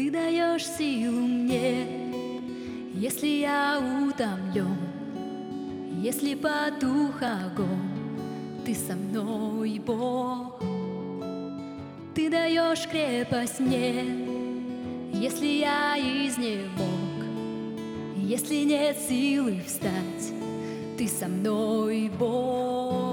Ты даешь силу мне, если я утомлен, если потух огонь, ты со мной, Бог. Ты даешь крепость мне, если я изнемог, если нет силы встать, ты со мной, Бог.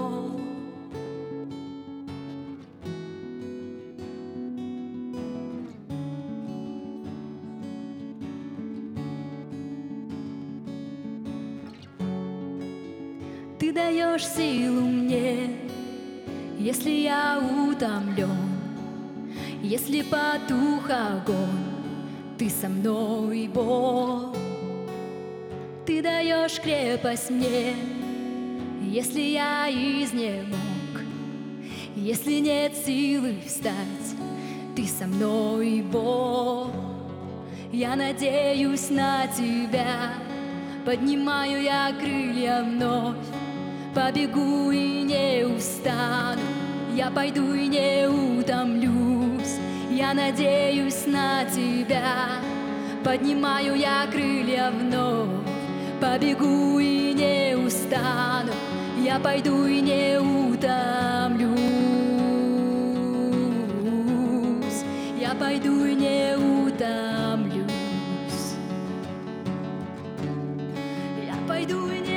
Даешь силу мне, если я утомлен, если потух огонь, ты со мной, Бог. Ты даешь крепость мне, если я изнемог, если нет силы встать, ты со мной, Бог. Я надеюсь на тебя, поднимаю я крылья вновь, побегу и не устану, я пойду и не утомлюсь, я надеюсь на тебя, поднимаю я крылья вновь, побегу и не устану, я пойду и не утомлюсь, я пойду и не утомлюсь, я пойду и не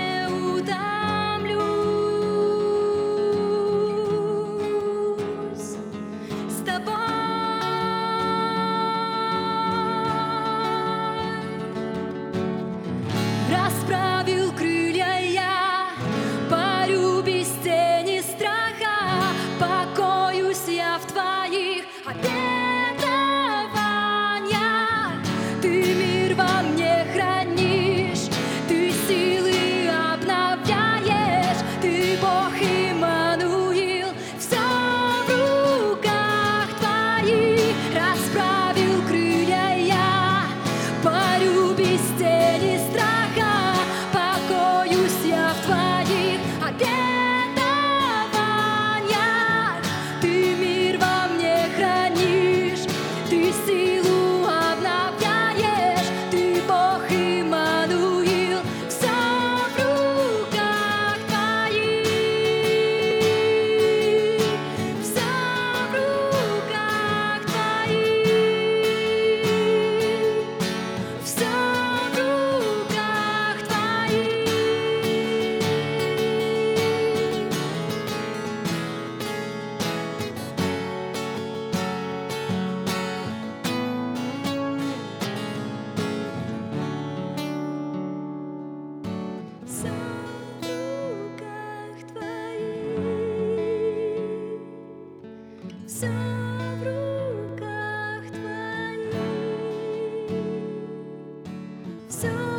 все в руках твоих. Все